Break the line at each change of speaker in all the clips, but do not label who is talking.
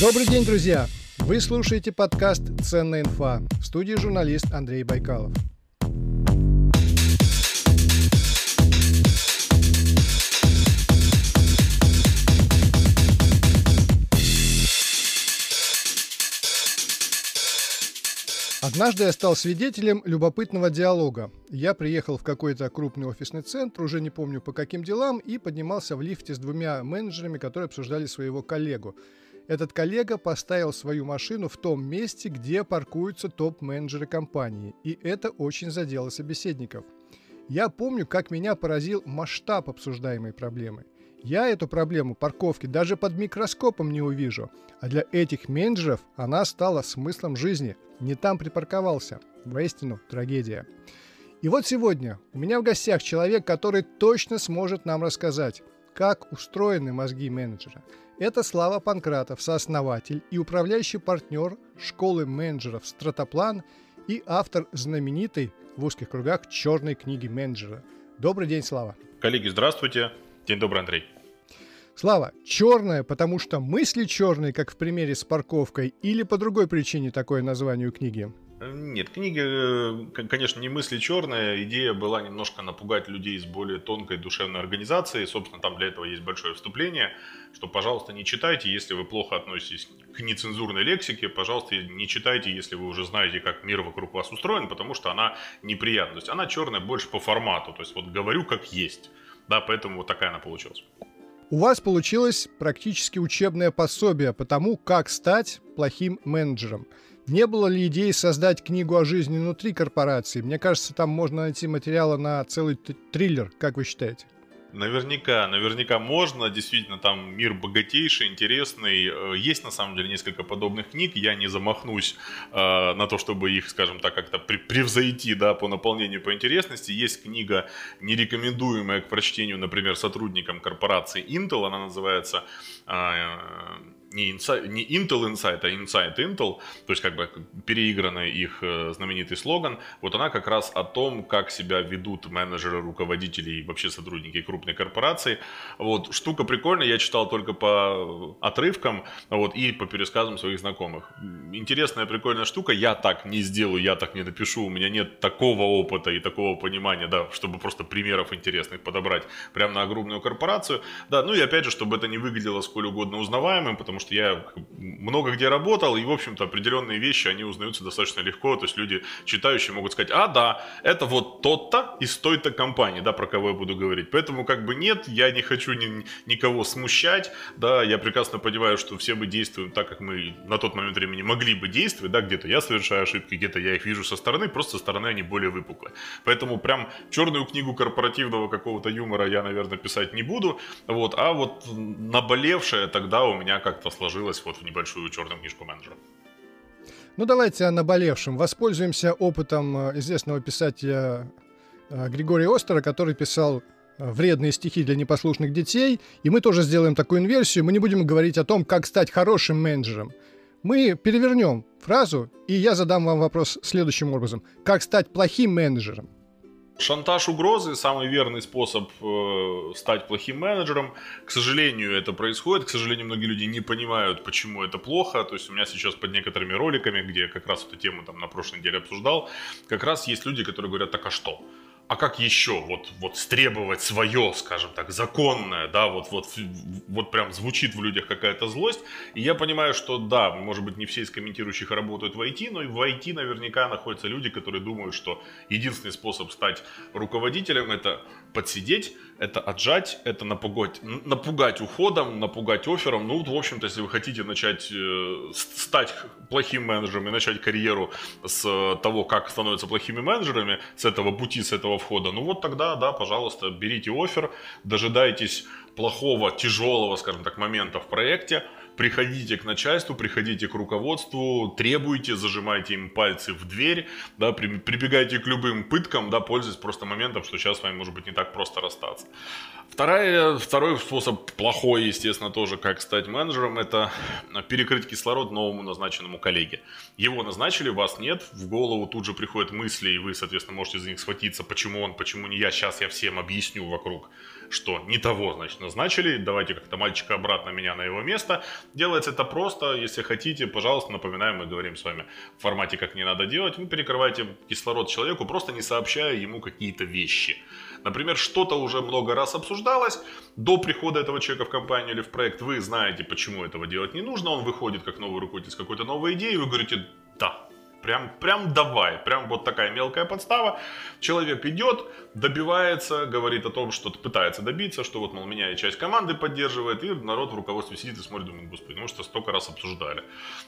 Добрый день, друзья! Вы слушаете подкаст «Ценная инфа» в студии журналист Андрей Байкалов. Однажды я стал свидетелем любопытного диалога. Я приехал в какой-то крупный офисный центр, уже не помню по каким делам, и поднимался в лифте с двумя менеджерами, которые обсуждали своего коллегу. Этот коллега поставил свою машину в том месте, где паркуются топ-менеджеры компании, и это очень задело собеседников. Я помню, как меня поразил масштаб обсуждаемой проблемы. Я эту проблему парковки даже под микроскопом не увижу, а для этих менеджеров она стала смыслом жизни – не там припарковался. Воистину, трагедия. И вот сегодня у меня в гостях человек, который точно сможет нам рассказать, как устроены мозги менеджера. Это Слава Панкратов, сооснователь и управляющий партнер школы менеджеров «Стратоплан» и автор знаменитой в узких кругах черной книги менеджера. Добрый день, Слава.
Коллеги, здравствуйте. День добрый, Андрей.
Слава, черная, потому что мысли черные, как в примере с парковкой, или по другой причине такое название у книги?
Нет, книга, э, конечно, не мысли черная. Идея была немножко напугать людей с более тонкой душевной организацией. Собственно, там для этого есть большое вступление, что, пожалуйста, не читайте, если вы плохо относитесь к нецензурной лексике. Пожалуйста, не читайте, если вы уже знаете, как мир вокруг вас устроен, потому что она неприятна. То есть она черная больше по формату. То есть вот говорю как есть. Да, поэтому вот такая она получилась.
У вас получилось практически учебное пособие по тому, как стать плохим менеджером. Не было ли идеи создать книгу о жизни внутри корпорации? Мне кажется, там можно найти материала на целый триллер, как вы считаете?
Наверняка, наверняка можно. Действительно, там мир богатейший, интересный. Э, есть на самом деле несколько подобных книг. Я не замахнусь э, на то, чтобы их, скажем так, как-то превзойти да, по наполнению, по интересности. Есть книга, нерекомендуемая к прочтению, например, сотрудникам корпорации Intel. Она называется э, не, Insight, не Intel Insight, а Insight Intel, то есть как бы переигранный их э, знаменитый слоган, вот она как раз о том, как себя ведут менеджеры, руководители и вообще сотрудники крупной корпорации. Вот, штука прикольная, я читал только по отрывкам вот, и по пересказам своих знакомых. Интересная, прикольная штука, я так не сделаю, я так не напишу, у меня нет такого опыта и такого понимания, да, чтобы просто примеров интересных подобрать прямо на огромную корпорацию. Да, ну и опять же, чтобы это не выглядело сколь угодно узнаваемым, потому что я много где работал, и, в общем-то, определенные вещи, они узнаются достаточно легко, то есть люди, читающие, могут сказать, а, да, это вот тот-то из той-то компании, да, про кого я буду говорить. Поэтому, как бы, нет, я не хочу ни, никого смущать, да, я прекрасно понимаю, что все мы действуем так, как мы на тот момент времени могли бы действовать, да, где-то я совершаю ошибки, где-то я их вижу со стороны, просто со стороны они более выпуклые. Поэтому прям черную книгу корпоративного какого-то юмора я, наверное, писать не буду, вот, а вот наболевшее тогда у меня как-то сложилось вот в небольшую черную книжку менеджера.
Ну давайте о наболевшем. Воспользуемся опытом э, известного писателя э, Григория Остера, который писал э, вредные стихи для непослушных детей, и мы тоже сделаем такую инверсию. Мы не будем говорить о том, как стать хорошим менеджером. Мы перевернем фразу, и я задам вам вопрос следующим образом. Как стать плохим менеджером?
Шантаж угрозы – самый верный способ э, стать плохим менеджером. К сожалению, это происходит. К сожалению, многие люди не понимают, почему это плохо. То есть у меня сейчас под некоторыми роликами, где я как раз эту тему там на прошлой неделе обсуждал, как раз есть люди, которые говорят, так а что? А как еще вот, вот стребовать свое, скажем так, законное, да, вот, вот, вот прям звучит в людях какая-то злость. И я понимаю, что да, может быть, не все из комментирующих работают в IT, но и в IT наверняка находятся люди, которые думают, что единственный способ стать руководителем это подсидеть, это отжать, это напугать, напугать уходом, напугать оффером. Ну, в общем-то, если вы хотите начать э, стать плохим менеджером и начать карьеру с того, как становятся плохими менеджерами, с этого пути, с этого входа, ну вот тогда, да, пожалуйста, берите офер, дожидайтесь плохого, тяжелого, скажем так, момента в проекте, приходите к начальству, приходите к руководству, требуйте, зажимайте им пальцы в дверь, да, при, прибегайте к любым пыткам, да, пользуясь просто моментом, что сейчас с вами может быть не так просто расстаться. Вторая, второй способ, плохой, естественно, тоже, как стать менеджером, это перекрыть кислород новому назначенному коллеге. Его назначили, вас нет, в голову тут же приходят мысли, и вы, соответственно, можете за них схватиться, почему он, почему не я, сейчас я всем объясню вокруг что не того, значит, назначили, давайте как-то мальчика обратно меня на его место. Делается это просто, если хотите, пожалуйста, напоминаем, мы говорим с вами в формате, как не надо делать, вы перекрываете кислород человеку, просто не сообщая ему какие-то вещи. Например, что-то уже много раз обсуждалось, до прихода этого человека в компанию или в проект вы знаете, почему этого делать не нужно, он выходит как новый руководитель с какой-то новой идеей, и вы говорите, да, Прям, прям давай, прям вот такая мелкая подстава. Человек идет, добивается, говорит о том, что пытается добиться, что вот, мол, меня и часть команды поддерживает, и народ в руководстве сидит и смотрит, думает, господи, ну что столько раз обсуждали.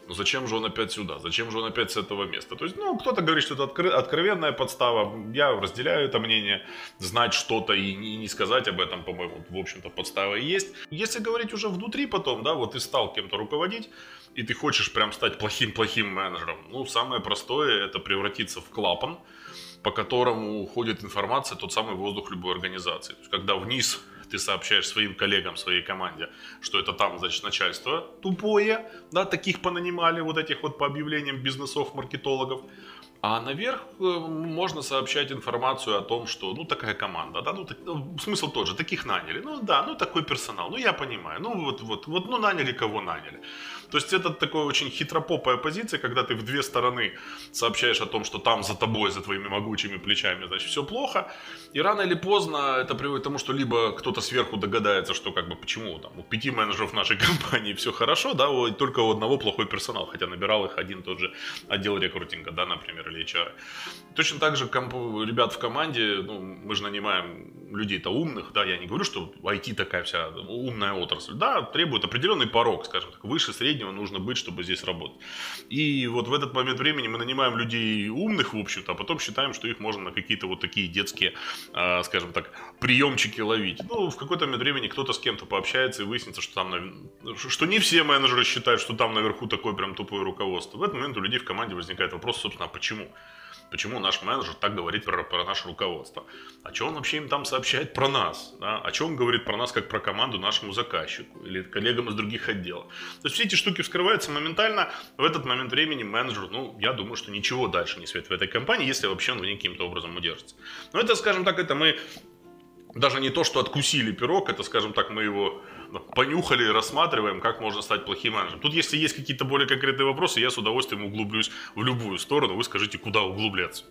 Ну зачем же он опять сюда, зачем же он опять с этого места? То есть, ну, кто-то говорит, что это откры- откровенная подстава, я разделяю это мнение, знать что-то и не, не сказать об этом, по-моему, в общем-то, подстава и есть. Если говорить уже внутри потом, да, вот ты стал кем-то руководить, и ты хочешь прям стать плохим-плохим менеджером, ну, самое простое это превратиться в клапан, по которому уходит информация, тот самый воздух любой организации. То есть, когда вниз ты сообщаешь своим коллегам, своей команде, что это там, значит, начальство тупое, да, таких понанимали, вот этих вот по объявлениям бизнесов, маркетологов, а наверх э, можно сообщать информацию о том, что, ну, такая команда, да, ну, так, ну, смысл тот же, таких наняли, ну, да, ну, такой персонал, ну, я понимаю, ну, вот, вот, вот, ну, наняли кого наняли. То есть это такая очень хитропопая позиция, когда ты в две стороны сообщаешь о том, что там за тобой, за твоими могучими плечами, значит, все плохо, и рано или поздно это приводит к тому, что либо кто-то сверху догадается, что, как бы, почему там у пяти менеджеров нашей компании все хорошо, да, только у одного плохой персонал, хотя набирал их один тот же отдел рекрутинга, да, например, или HR. Точно так же комп- ребят в команде, ну, мы же нанимаем людей-то умных, да, я не говорю, что IT такая вся умная отрасль, да, требует определенный порог, скажем так, выше среднего нужно быть, чтобы здесь работать. И вот в этот момент времени мы нанимаем людей умных, в общем-то, а потом считаем, что их можно на какие-то вот такие детские, э, скажем так, приемчики ловить. Ну, в какой-то момент времени кто-то с кем-то пообщается и выяснится, что там, что не все менеджеры считают, что там наверху такое прям тупое руководство. В этот момент у людей в команде возникает вопрос, собственно, а почему? Почему наш менеджер так говорит про, про наше руководство? А что он вообще им там сообщает про нас? Да? О чем он говорит про нас как про команду нашему заказчику или коллегам из других отделов? То есть все эти штуки вскрываются моментально. В этот момент времени менеджер, ну, я думаю, что ничего дальше не светит в этой компании, если вообще он в ней каким-то образом удержится. Но это, скажем так, это мы даже не то, что откусили пирог, это, скажем так, мы его понюхали, рассматриваем, как можно стать плохим менеджером. Тут, если есть какие-то более конкретные вопросы, я с удовольствием углублюсь в любую сторону. Вы скажите, куда углубляться.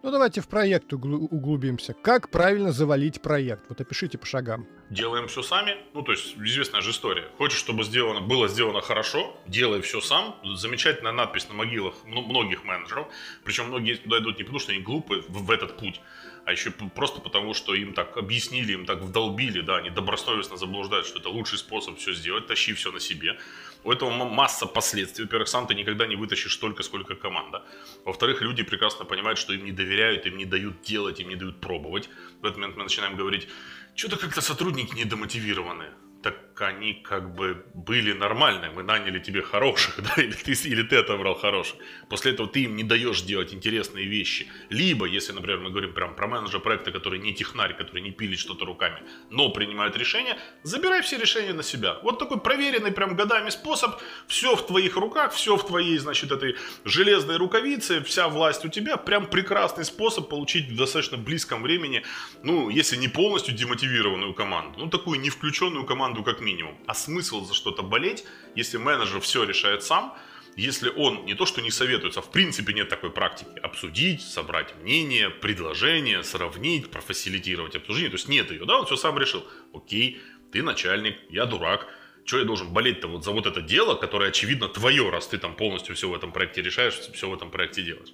Ну, давайте в проект углубимся. Как правильно завалить проект? Вот опишите по шагам.
Делаем все сами. Ну, то есть, известная же история. Хочешь, чтобы сделано, было сделано хорошо, делай все сам. Замечательная надпись на могилах многих менеджеров. Причем многие туда идут не потому, что они глупы в, в этот путь, а еще просто потому, что им так объяснили, им так вдолбили, да, они добросовестно заблуждают, что это лучший способ все сделать, тащи все на себе. У этого масса последствий. Во-первых, сам ты никогда не вытащишь столько, сколько команда. Во-вторых, люди прекрасно понимают, что им не доверяют, им не дают делать, им не дают пробовать. В этот момент мы начинаем говорить, что-то как-то сотрудники недомотивированы так они как бы были нормальные. Мы наняли тебе хороших, да, или ты, или ты отобрал хороших. После этого ты им не даешь делать интересные вещи. Либо, если, например, мы говорим прям про менеджера проекта, который не технарь, который не пилит что-то руками, но принимает решения, забирай все решения на себя. Вот такой проверенный прям годами способ. Все в твоих руках, все в твоей, значит, этой железной рукавице, вся власть у тебя. Прям прекрасный способ получить в достаточно близком времени, ну, если не полностью демотивированную команду, ну, такую не включенную команду, как минимум. А смысл за что-то болеть, если менеджер все решает сам, если он не то что не советуется, а в принципе нет такой практики, обсудить, собрать мнение, предложение, сравнить, профасилитировать обсуждение, то есть нет ее, да, он все сам решил. Окей, ты начальник, я дурак, что я должен болеть-то вот за вот это дело, которое очевидно твое, раз ты там полностью все в этом проекте решаешь, все в этом проекте делаешь.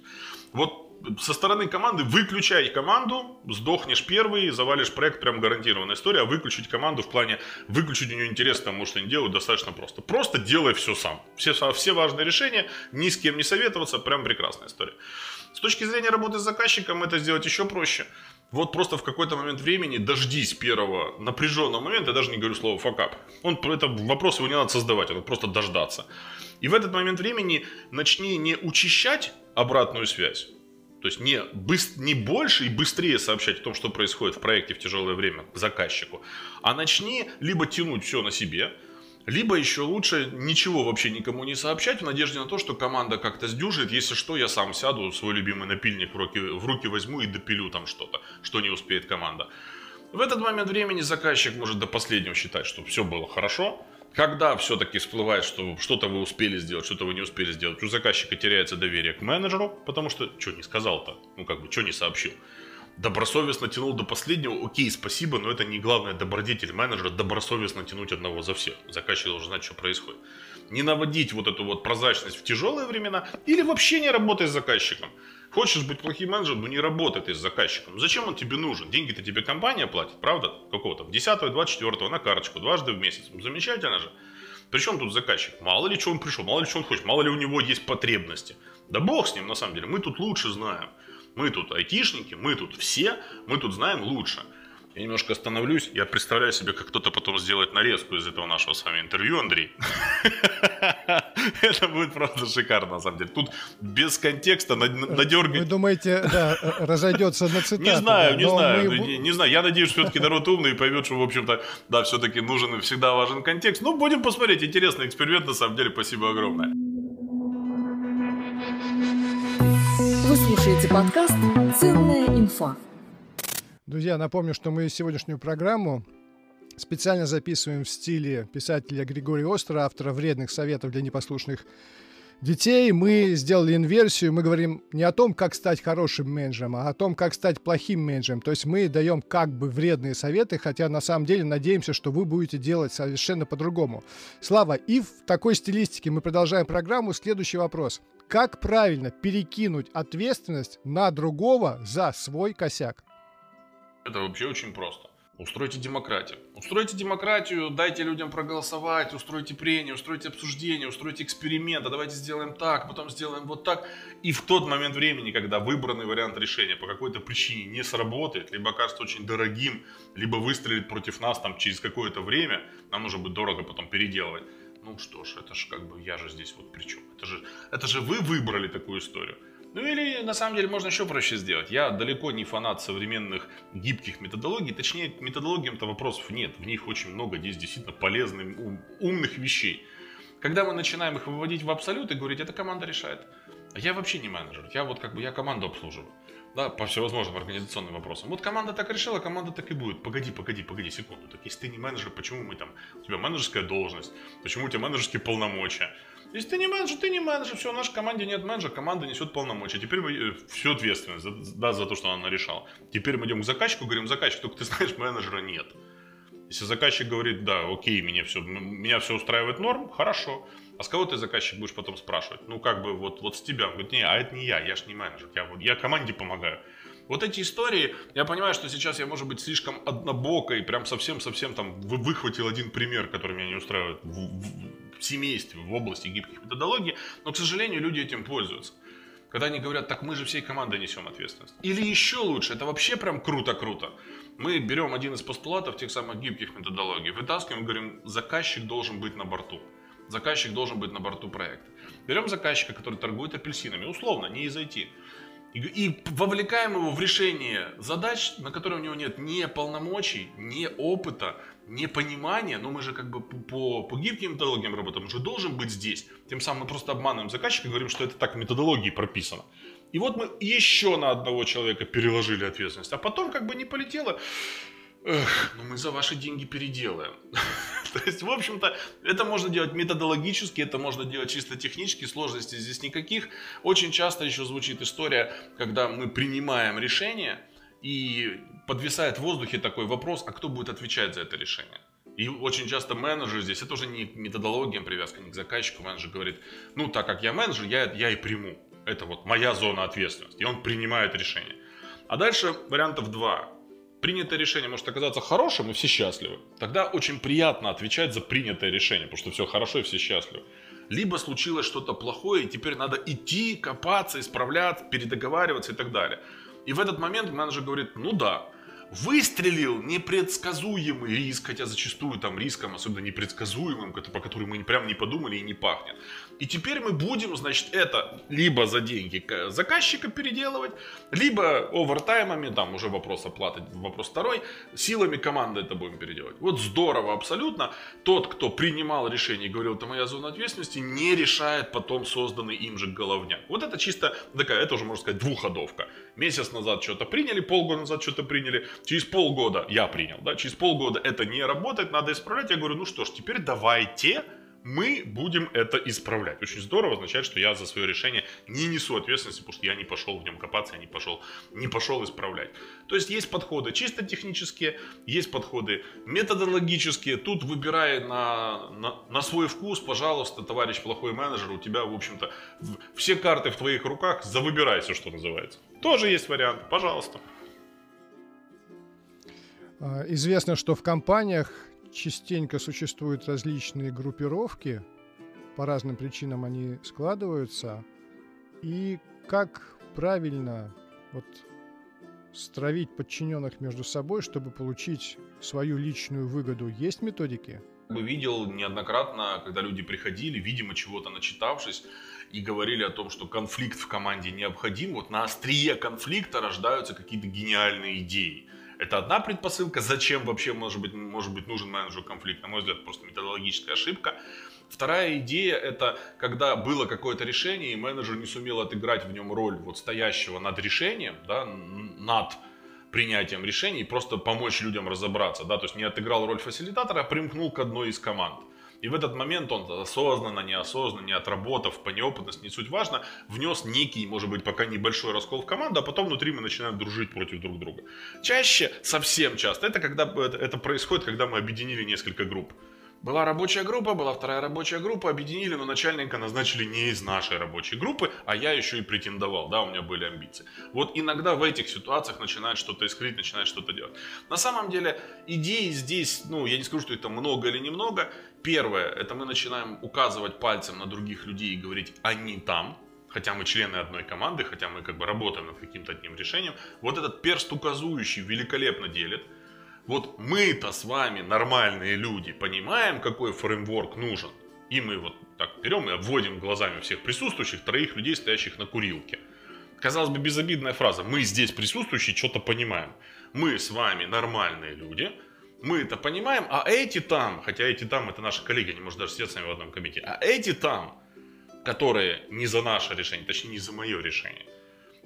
Вот со стороны команды выключай команду, сдохнешь первый, завалишь проект, прям гарантированная история. А выключить команду в плане выключить у нее интерес тому, что они делают, достаточно просто. Просто делай все сам. Все, все важные решения, ни с кем не советоваться, прям прекрасная история. С точки зрения работы с заказчиком это сделать еще проще. Вот просто в какой-то момент времени дождись первого напряженного момента, я даже не говорю слово факап. Он, это вопрос его не надо создавать, надо просто дождаться. И в этот момент времени начни не учащать обратную связь, то есть не, быстр, не больше и быстрее сообщать о том, что происходит в проекте в тяжелое время заказчику, а начни либо тянуть все на себе, либо еще лучше ничего вообще никому не сообщать в надежде на то, что команда как-то сдюжит. Если что, я сам сяду, свой любимый напильник в руки, в руки возьму и допилю там что-то, что не успеет команда. В этот момент времени заказчик может до последнего считать, что все было хорошо, когда все-таки всплывает, что что-то вы успели сделать, что-то вы не успели сделать, у заказчика теряется доверие к менеджеру, потому что что не сказал-то, ну как бы, что не сообщил. Добросовестно тянул до последнего, окей, спасибо, но это не главное добродетель менеджера, добросовестно тянуть одного за всех. Заказчик должен знать, что происходит. Не наводить вот эту вот прозрачность в тяжелые времена или вообще не работать с заказчиком. Хочешь быть плохим менеджером, но не работай ты с заказчиком. Зачем он тебе нужен? Деньги-то тебе компания платит, правда? Какого там? 10 24 на карточку, дважды в месяц. Замечательно же. Причем тут заказчик? Мало ли что он пришел, мало ли что он хочет, мало ли у него есть потребности. Да бог с ним, на самом деле. Мы тут лучше знаем. Мы тут айтишники, мы тут все, мы тут знаем лучше. Я немножко остановлюсь. Я представляю себе, как кто-то потом сделает нарезку из этого нашего с вами интервью, Андрей. Это будет просто шикарно, на самом деле. Тут без контекста надергать.
Вы думаете, да, разойдется на цитаты?
Не знаю, не знаю. Не знаю. Я надеюсь, что все-таки народ умный и поймет, что, в общем-то, да, все-таки нужен и всегда важен контекст. Ну, будем посмотреть. Интересный эксперимент, на самом деле. Спасибо огромное.
Вы слушаете подкаст «Ценная инфа».
Друзья, напомню, что мы сегодняшнюю программу специально записываем в стиле писателя Григория Остера, автора «Вредных советов для непослушных детей». Мы сделали инверсию, мы говорим не о том, как стать хорошим менеджером, а о том, как стать плохим менеджером. То есть мы даем как бы вредные советы, хотя на самом деле надеемся, что вы будете делать совершенно по-другому. Слава, и в такой стилистике мы продолжаем программу. Следующий вопрос. Как правильно перекинуть ответственность на другого за свой косяк?
Это вообще очень просто. Устройте демократию. Устройте демократию, дайте людям проголосовать, устройте прения, устройте обсуждение, устройте эксперимент, а давайте сделаем так, потом сделаем вот так. И в тот момент времени, когда выбранный вариант решения по какой-то причине не сработает, либо окажется очень дорогим, либо выстрелит против нас там через какое-то время, нам нужно будет дорого потом переделывать. Ну что ж, это же как бы я же здесь вот при чем? Это же, это же вы выбрали такую историю. Ну или на самом деле можно еще проще сделать. Я далеко не фанат современных гибких методологий, точнее к методологиям-то вопросов нет. В них очень много здесь действительно полезных, ум, умных вещей. Когда мы начинаем их выводить в абсолют и говорить, эта команда решает. А я вообще не менеджер, я вот как бы я команду обслуживаю. Да, по всевозможным организационным вопросам. Вот команда так решила, команда так и будет. Погоди, погоди, погоди секунду. Так если ты не менеджер, почему мы там, у тебя менеджерская должность, почему у тебя менеджерские полномочия? Если ты не менеджер, ты не менеджер, все, в нашей команде нет менеджера, команда несет полномочия. Теперь мы э, всю ответственность за, да, за то, что она решала. Теперь мы идем к заказчику, говорим, заказчик, только ты знаешь, менеджера нет. Если заказчик говорит, да, окей, меня все, меня все устраивает норм, хорошо. А с кого ты заказчик будешь потом спрашивать? Ну, как бы вот, вот с тебя. Он говорит, не, а это не я, я ж не менеджер, я, я команде помогаю. Вот эти истории, я понимаю, что сейчас я, может быть, слишком однобоко и прям совсем-совсем там выхватил один пример, который меня не устраивает в, в, в семействе, в области гибких методологий, но, к сожалению, люди этим пользуются. Когда они говорят, так мы же всей командой несем ответственность. Или еще лучше, это вообще прям круто-круто. Мы берем один из постулатов тех самых гибких методологий, вытаскиваем и говорим, заказчик должен быть на борту. Заказчик должен быть на борту проекта. Берем заказчика, который торгует апельсинами, условно, не из IT и вовлекаем его в решение задач, на которые у него нет ни полномочий, ни опыта, ни понимания, но мы же как бы по, по гибким методологиям работаем, он же должен быть здесь. Тем самым мы просто обманываем заказчика, говорим, что это так в методологии прописано. И вот мы еще на одного человека переложили ответственность, а потом как бы не полетело. Эх, ну мы за ваши деньги переделаем. То есть, в общем-то, это можно делать методологически, это можно делать чисто технически, сложностей здесь никаких. Очень часто еще звучит история, когда мы принимаем решение, и подвисает в воздухе такой вопрос, а кто будет отвечать за это решение? И очень часто менеджер здесь, это уже не методология привязка не к заказчику, менеджер говорит, ну так как я менеджер, я, я и приму. Это вот моя зона ответственности. И он принимает решение. А дальше вариантов два принятое решение может оказаться хорошим, и все счастливы. Тогда очень приятно отвечать за принятое решение, потому что все хорошо и все счастливы. Либо случилось что-то плохое, и теперь надо идти, копаться, исправляться, передоговариваться и так далее. И в этот момент менеджер говорит, ну да, выстрелил непредсказуемый риск, хотя зачастую там риском, особенно непредсказуемым, по которому мы прям не подумали и не пахнет. И теперь мы будем, значит, это либо за деньги заказчика переделывать, либо овертаймами, там уже вопрос оплаты, вопрос второй, силами команды это будем переделывать. Вот здорово абсолютно. Тот, кто принимал решение и говорил, это моя зона ответственности, не решает потом созданный им же головняк. Вот это чисто такая, это уже можно сказать двуходовка. Месяц назад что-то приняли, полгода назад что-то приняли, Через полгода я принял, да, через полгода это не работает, надо исправлять. Я говорю, ну что ж, теперь давайте мы будем это исправлять. Очень здорово означает, что я за свое решение не несу ответственности, потому что я не пошел в нем копаться, я не пошел, не пошел исправлять. То есть есть подходы чисто технические, есть подходы методологические. Тут выбирай на, на, на свой вкус, пожалуйста, товарищ плохой менеджер, у тебя, в общем-то, все карты в твоих руках, завыбирайся, что называется. Тоже есть вариант, пожалуйста.
А, известно, что в компаниях частенько существуют различные группировки, по разным причинам они складываются, и как правильно вот стравить подчиненных между собой, чтобы получить свою личную выгоду, есть методики?
бы видел неоднократно, когда люди приходили, видимо, чего-то начитавшись, и говорили о том, что конфликт в команде необходим. Вот на острие конфликта рождаются какие-то гениальные идеи. Это одна предпосылка, зачем вообще может быть, может быть нужен менеджеру конфликт, на мой взгляд, просто методологическая ошибка. Вторая идея это когда было какое-то решение, и менеджер не сумел отыграть в нем роль вот стоящего над решением, да, над принятием решений, просто помочь людям разобраться, да, то есть не отыграл роль фасилитатора, а примкнул к одной из команд. И в этот момент он осознанно, неосознанно, не отработав по неопытности, не суть важно, внес некий, может быть, пока небольшой раскол в команду, а потом внутри мы начинаем дружить против друг друга. Чаще, совсем часто, это, когда, это, происходит, когда мы объединили несколько групп. Была рабочая группа, была вторая рабочая группа, объединили, но начальника назначили не из нашей рабочей группы, а я еще и претендовал, да, у меня были амбиции. Вот иногда в этих ситуациях начинает что-то искрить, начинает что-то делать. На самом деле идей здесь, ну, я не скажу, что это много или немного. Первое, это мы начинаем указывать пальцем на других людей и говорить «они там», хотя мы члены одной команды, хотя мы как бы работаем над каким-то одним решением. Вот этот перст указующий великолепно делит – вот мы-то с вами, нормальные люди, понимаем, какой фреймворк нужен. И мы вот так берем и обводим глазами всех присутствующих, троих людей, стоящих на курилке. Казалось бы, безобидная фраза. Мы здесь присутствующие что-то понимаем. Мы с вами нормальные люди, мы это понимаем, а эти там, хотя эти там это наши коллеги, они может даже сидят с нами в одном комитете, а эти там, которые не за наше решение, точнее не за мое решение,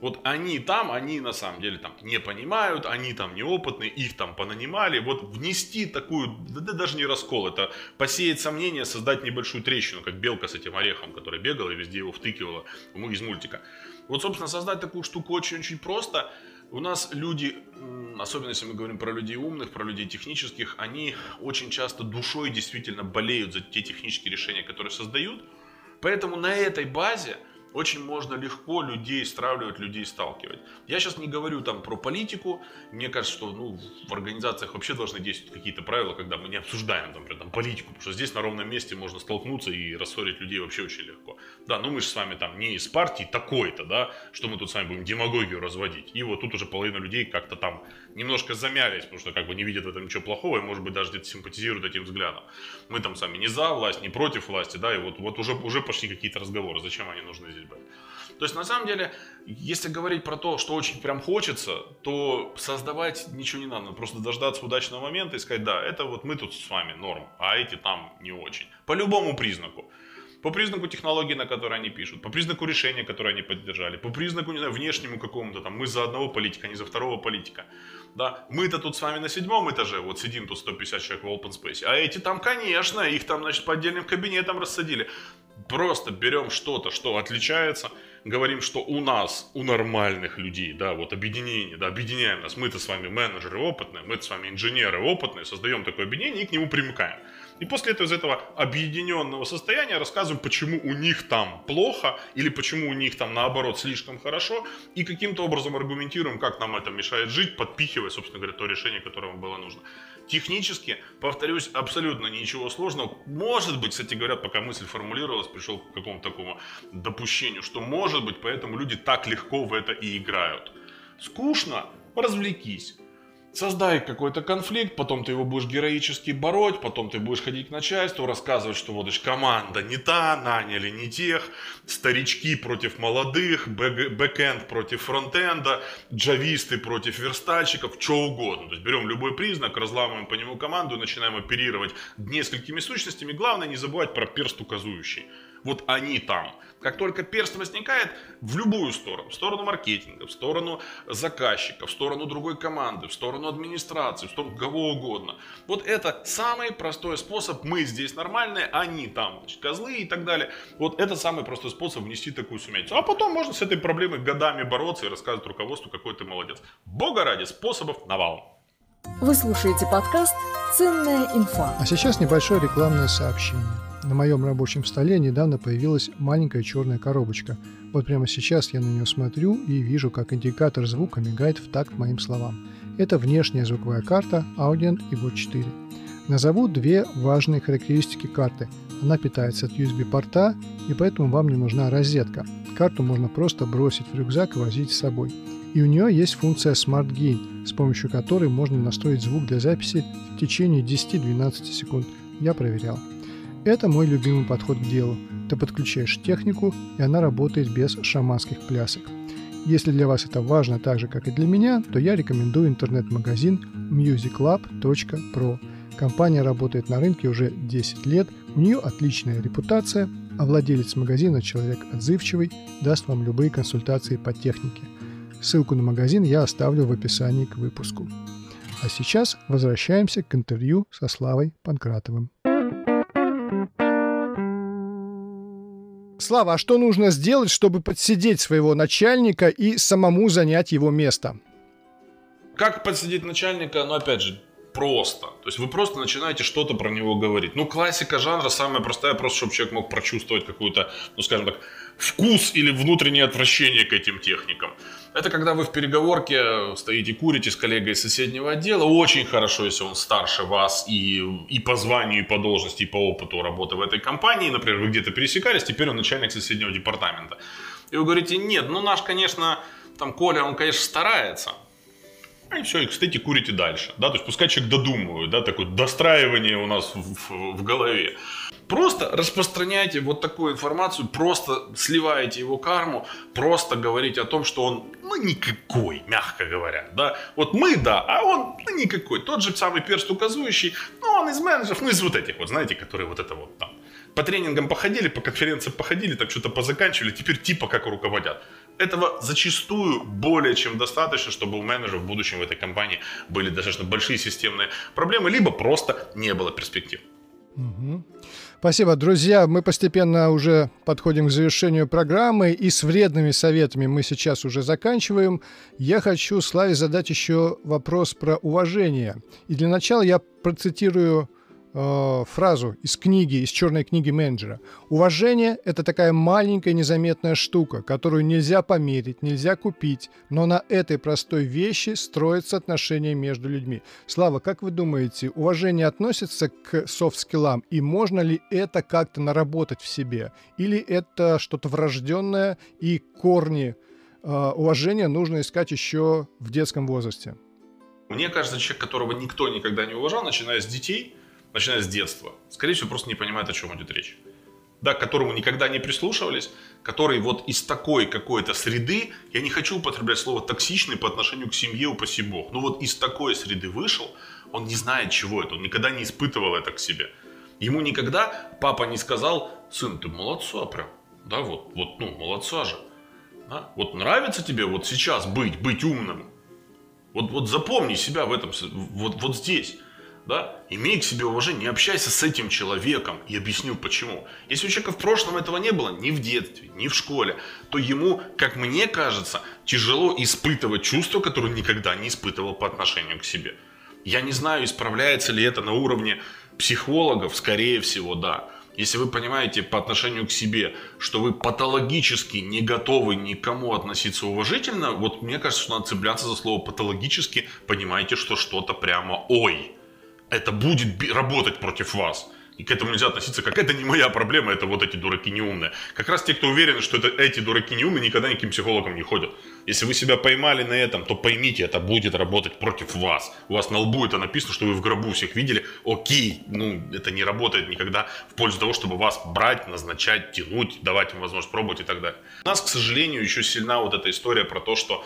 вот они там, они на самом деле там не понимают, они там неопытные, их там понанимали. Вот внести такую, да, да даже не раскол, это посеять сомнения, создать небольшую трещину, как белка с этим орехом, которая бегала и везде его втыкивала из мультика. Вот, собственно, создать такую штуку очень-очень просто. У нас люди, особенно если мы говорим про людей умных, про людей технических, они очень часто душой действительно болеют за те технические решения, которые создают. Поэтому на этой базе очень можно легко людей стравливать, людей сталкивать. Я сейчас не говорю там про политику. Мне кажется, что ну, в организациях вообще должны действовать какие-то правила, когда мы не обсуждаем например, там, политику, потому что здесь на ровном месте можно столкнуться и рассорить людей вообще очень легко. Да, ну мы же с вами там не из партии такой-то, да, что мы тут с вами будем демагогию разводить. И вот тут уже половина людей как-то там немножко замялись, потому что как бы не видят в этом ничего плохого и, может быть, даже где-то симпатизируют этим взглядом. Мы там сами не за власть, не против власти, да, и вот, вот уже, уже пошли какие-то разговоры, зачем они нужны здесь были. То есть, на самом деле, если говорить про то, что очень прям хочется, то создавать ничего не надо. Просто дождаться удачного момента и сказать, да, это вот мы тут с вами норм, а эти там не очень. По любому признаку. По признаку технологии, на которой они пишут, по признаку решения, которое они поддержали, по признаку, не знаю, внешнему какому-то там, мы за одного политика, а не за второго политика. Да, мы-то тут с вами на седьмом этаже, вот сидим тут 150 человек в open space, а эти там, конечно, их там, значит, по отдельным кабинетам рассадили. Просто берем что-то, что отличается, говорим, что у нас, у нормальных людей, да, вот объединение, да, объединяем нас, мы-то с вами менеджеры опытные, мы-то с вами инженеры опытные, создаем такое объединение и к нему примыкаем. И после этого из этого объединенного состояния рассказываем, почему у них там плохо или почему у них там наоборот слишком хорошо. И каким-то образом аргументируем, как нам это мешает жить, подпихивая, собственно говоря, то решение, которое вам было нужно. Технически, повторюсь, абсолютно ничего сложного. Может быть, кстати говоря, пока мысль формулировалась, пришел к какому-то такому допущению, что может быть, поэтому люди так легко в это и играют. Скучно? Развлекись. Создай какой-то конфликт, потом ты его будешь героически бороть, потом ты будешь ходить к начальству, рассказывать, что вот команда не та, наняли не тех, старички против молодых, бэкэнд против фронтенда, джависты против верстальщиков, что угодно. То есть берем любой признак, разламываем по нему команду, начинаем оперировать несколькими сущностями. Главное не забывать про перст указующий. Вот они там. Как только перст возникает, в любую сторону, в сторону маркетинга, в сторону заказчика, в сторону другой команды, в сторону администрации, в сторону кого угодно. Вот это самый простой способ. Мы здесь нормальные, они там значит, козлы и так далее. Вот это самый простой способ внести такую сумятицу. А потом можно с этой проблемой годами бороться и рассказывать руководству, какой ты молодец. Бога ради, способов навалом.
Вы слушаете подкаст «Ценная инфа».
А сейчас небольшое рекламное сообщение. На моем рабочем столе недавно появилась маленькая черная коробочка. Вот прямо сейчас я на нее смотрю и вижу, как индикатор звука мигает в такт моим словам. Это внешняя звуковая карта Audient Evo 4. Назову две важные характеристики карты. Она питается от USB-порта, и поэтому вам не нужна розетка. Карту можно просто бросить в рюкзак и возить с собой. И у нее есть функция Smart Gain, с помощью которой можно настроить звук для записи в течение 10-12 секунд. Я проверял. Это мой любимый подход к делу. Ты подключаешь технику, и она работает без шаманских плясок. Если для вас это важно так же, как и для меня, то я рекомендую интернет-магазин musiclab.pro. Компания работает на рынке уже 10 лет, у нее отличная репутация, а владелец магазина, человек отзывчивый, даст вам любые консультации по технике. Ссылку на магазин я оставлю в описании к выпуску. А сейчас возвращаемся к интервью со Славой Панкратовым. Слава, а что нужно сделать, чтобы подсидеть своего начальника и самому занять его место?
Как подсидеть начальника? Ну, опять же, просто. То есть вы просто начинаете что-то про него говорить. Ну, классика жанра самая простая, просто чтобы человек мог прочувствовать какую-то, ну, скажем так, вкус или внутреннее отвращение к этим техникам. Это когда вы в переговорке стоите, курите с коллегой из соседнего отдела. Очень хорошо, если он старше вас и, и по званию, и по должности, и по опыту работы в этой компании. Например, вы где-то пересекались, теперь он начальник соседнего департамента. И вы говорите, нет, ну наш, конечно, там Коля, он, конечно, старается. И все, и, кстати, курите дальше. Да? То есть пускай человек додумывает, да, такое достраивание у нас в, в, в голове. Просто распространяйте вот такую информацию, просто сливаете его карму, просто говорите о том, что он, ну, никакой, мягко говоря, да. Вот мы, да, а он, ну, никакой. Тот же самый перст указующий, ну, он из менеджеров, ну, из вот этих вот, знаете, которые вот это вот там. По тренингам походили, по конференциям походили, так что-то позаканчивали, теперь типа как руководят. Этого зачастую более чем достаточно, чтобы у менеджеров в будущем в этой компании были достаточно большие системные проблемы, либо просто не было перспектив.
Угу. Спасибо, друзья. Мы постепенно уже подходим к завершению программы, и с вредными советами мы сейчас уже заканчиваем. Я хочу Славе задать еще вопрос про уважение. И для начала я процитирую э, фразу из книги, из черной книги менеджера. Уважение – это такая маленькая незаметная штука, которую нельзя померить, нельзя купить, но на этой простой вещи строятся отношения между людьми. Слава, как вы думаете, уважение относится к софт-скиллам, и можно ли это как-то наработать в себе? Или это что-то врожденное, и корни э, уважения нужно искать еще в детском возрасте?
Мне кажется, человек, которого никто никогда не уважал, начиная с детей – начиная с детства, скорее всего, просто не понимает, о чем идет речь. Да, к которому никогда не прислушивались, который вот из такой какой-то среды, я не хочу употреблять слово токсичный по отношению к семье, упаси бог, но вот из такой среды вышел, он не знает, чего это, он никогда не испытывал это к себе. Ему никогда папа не сказал, сын, ты молодца прям, да, вот, вот, ну, молодца же. Да? Вот нравится тебе вот сейчас быть, быть умным. Вот, вот запомни себя в этом, вот, вот здесь да, имей к себе уважение, общайся с этим человеком и объясню почему. Если у человека в прошлом этого не было, ни в детстве, ни в школе, то ему, как мне кажется, тяжело испытывать чувства, которые он никогда не испытывал по отношению к себе. Я не знаю, исправляется ли это на уровне психологов, скорее всего, да. Если вы понимаете по отношению к себе, что вы патологически не готовы никому относиться уважительно, вот мне кажется, что надо цепляться за слово патологически, понимаете, что что-то прямо ой это будет работать против вас. И к этому нельзя относиться как это не моя проблема, это вот эти дураки неумные. Как раз те, кто уверены, что это эти дураки неумные, никогда никаким психологом не ходят. Если вы себя поймали на этом, то поймите, это будет работать против вас. У вас на лбу это написано, что вы в гробу всех видели. Окей, ну это не работает никогда в пользу того, чтобы вас брать, назначать, тянуть, давать им возможность пробовать и так далее. У нас, к сожалению, еще сильна вот эта история про то, что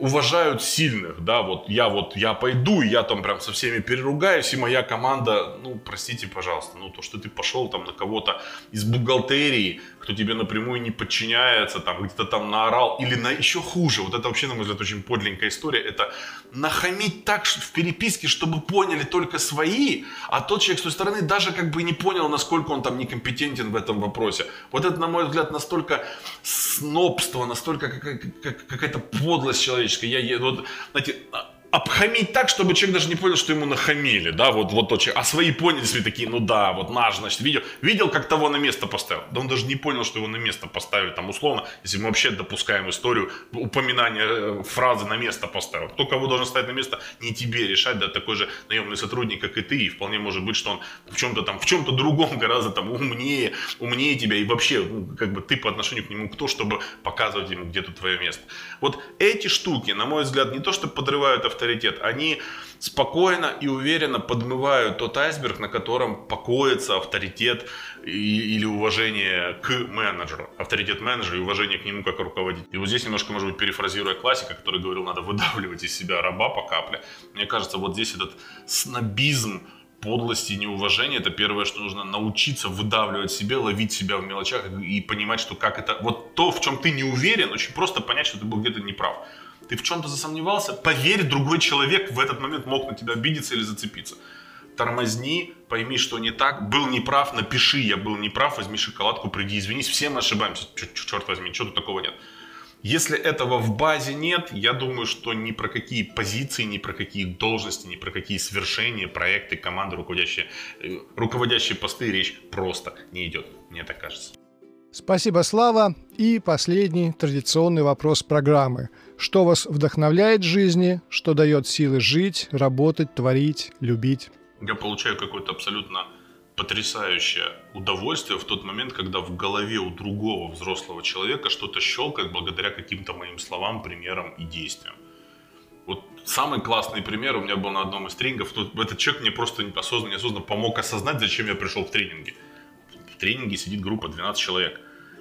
уважают сильных, да, вот я вот, я пойду, и я там прям со всеми переругаюсь, и моя команда, ну, простите, пожалуйста, ну, то, что ты пошел там на кого-то из бухгалтерии, кто тебе напрямую не подчиняется, там, где-то там наорал, или на еще хуже, вот это вообще, на мой взгляд, очень подлинная история, это нахамить так в переписке, чтобы поняли только свои, а тот человек с той стороны даже как бы не понял, насколько он там некомпетентен в этом вопросе. Вот это, на мой взгляд, настолько снобство, настолько какая-то подлость человеческая. Я, вот, знаете, обхамить так, чтобы человек даже не понял, что ему нахамили, да, вот, вот то, а свои поняли себе такие, ну да, вот наш, значит, видел, видел, как того на место поставил, да он даже не понял, что его на место поставили, там, условно, если мы вообще допускаем историю упоминания э, фразы на место поставил, кто кого должен ставить на место, не тебе решать, да, такой же наемный сотрудник, как и ты, и вполне может быть, что он в чем-то там, в чем-то другом гораздо там умнее, умнее тебя, и вообще, ну, как бы ты по отношению к нему кто, чтобы показывать ему, где тут твое место. Вот эти штуки, на мой взгляд, не то, что подрывают авторитет, авторитет, они спокойно и уверенно подмывают тот айсберг, на котором покоится авторитет и, или уважение к менеджеру. Авторитет менеджера и уважение к нему как руководителю. И вот здесь немножко, может быть, перефразируя классика, который говорил, надо выдавливать из себя раба по капле. Мне кажется, вот здесь этот снобизм, подлости и неуважения, это первое, что нужно научиться выдавливать себе, ловить себя в мелочах и понимать, что как это... Вот то, в чем ты не уверен, очень просто понять, что ты был где-то неправ ты в чем-то засомневался, поверь, другой человек в этот момент мог на тебя обидеться или зацепиться. Тормозни, пойми, что не так, был неправ, напиши, я был неправ, возьми шоколадку, приди, извинись, все мы ошибаемся, черт возьми, ничего тут такого нет. Если этого в базе нет, я думаю, что ни про какие позиции, ни про какие должности, ни про какие свершения, проекты, команды, руководящие, э, руководящие посты речь просто не идет. Мне так кажется.
Спасибо, Слава. И последний традиционный вопрос программы. Что вас вдохновляет в жизни, что дает силы жить, работать, творить, любить?
Я получаю какое-то абсолютно потрясающее удовольствие в тот момент, когда в голове у другого взрослого человека что-то щелкает благодаря каким-то моим словам, примерам и действиям. Вот самый классный пример у меня был на одном из тренингов. Тут этот человек мне просто осознанно, неосознанно помог осознать, зачем я пришел в тренинги. В тренинге сидит группа 12 человек.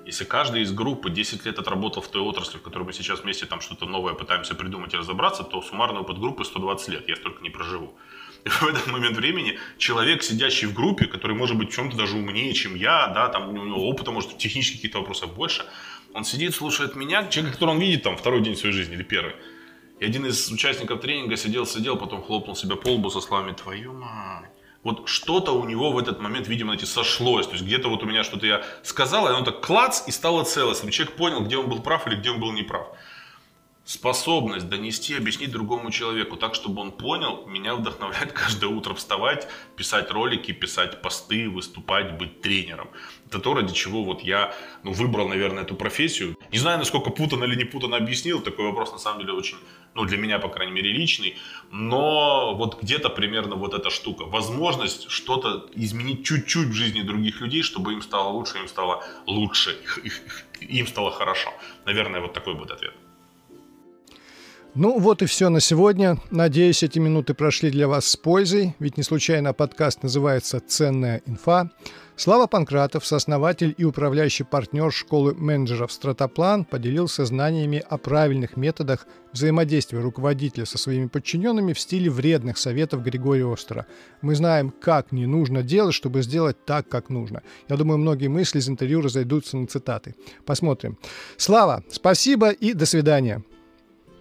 Если каждый из группы 10 лет отработал в той отрасли, в которой мы сейчас вместе там что-то новое пытаемся придумать и разобраться, то суммарный опыт группы 120 лет, я столько не проживу. И в этот момент времени человек, сидящий в группе, который может быть в чем-то даже умнее, чем я, да, там у него опыта, может, технических каких-то вопросов больше, он сидит, слушает меня, человека, которого он видит там второй день своей жизни или первый. И один из участников тренинга сидел-сидел, потом хлопнул себя по лбу со словами «Твою мать, вот что-то у него в этот момент, видимо, знаете, сошлось. То есть где-то вот у меня что-то я сказал, и оно так клац и стало целостным. Человек понял, где он был прав или где он был неправ. Способность донести, объяснить другому человеку так, чтобы он понял, меня вдохновляет каждое утро вставать, писать ролики, писать посты, выступать, быть тренером. Это то, ради чего вот я ну, выбрал, наверное, эту профессию. Не знаю, насколько путано или не путано объяснил, такой вопрос на самом деле очень ну, для меня, по крайней мере, личный, но вот где-то примерно вот эта штука. Возможность что-то изменить чуть-чуть в жизни других людей, чтобы им стало лучше, им стало лучше, им стало хорошо. Наверное, вот такой будет ответ.
Ну вот и все на сегодня. Надеюсь, эти минуты прошли для вас с пользой, ведь не случайно подкаст называется «Ценная инфа». Слава Панкратов, сооснователь и управляющий партнер школы менеджеров «Стратоплан», поделился знаниями о правильных методах взаимодействия руководителя со своими подчиненными в стиле вредных советов Григория Остера. Мы знаем, как не нужно делать, чтобы сделать так, как нужно. Я думаю, многие мысли из интервью разойдутся на цитаты. Посмотрим. Слава, спасибо и до свидания.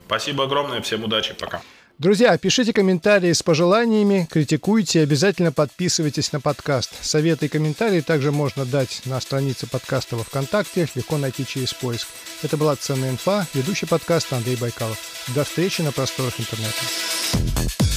Спасибо огромное, всем удачи, пока.
Друзья, пишите комментарии с пожеланиями, критикуйте, обязательно подписывайтесь на подкаст. Советы и комментарии также можно дать на странице подкаста во ВКонтакте, легко найти через поиск. Это была «Ценная инфа», ведущий подкаста Андрей Байкалов. До встречи на просторах интернета.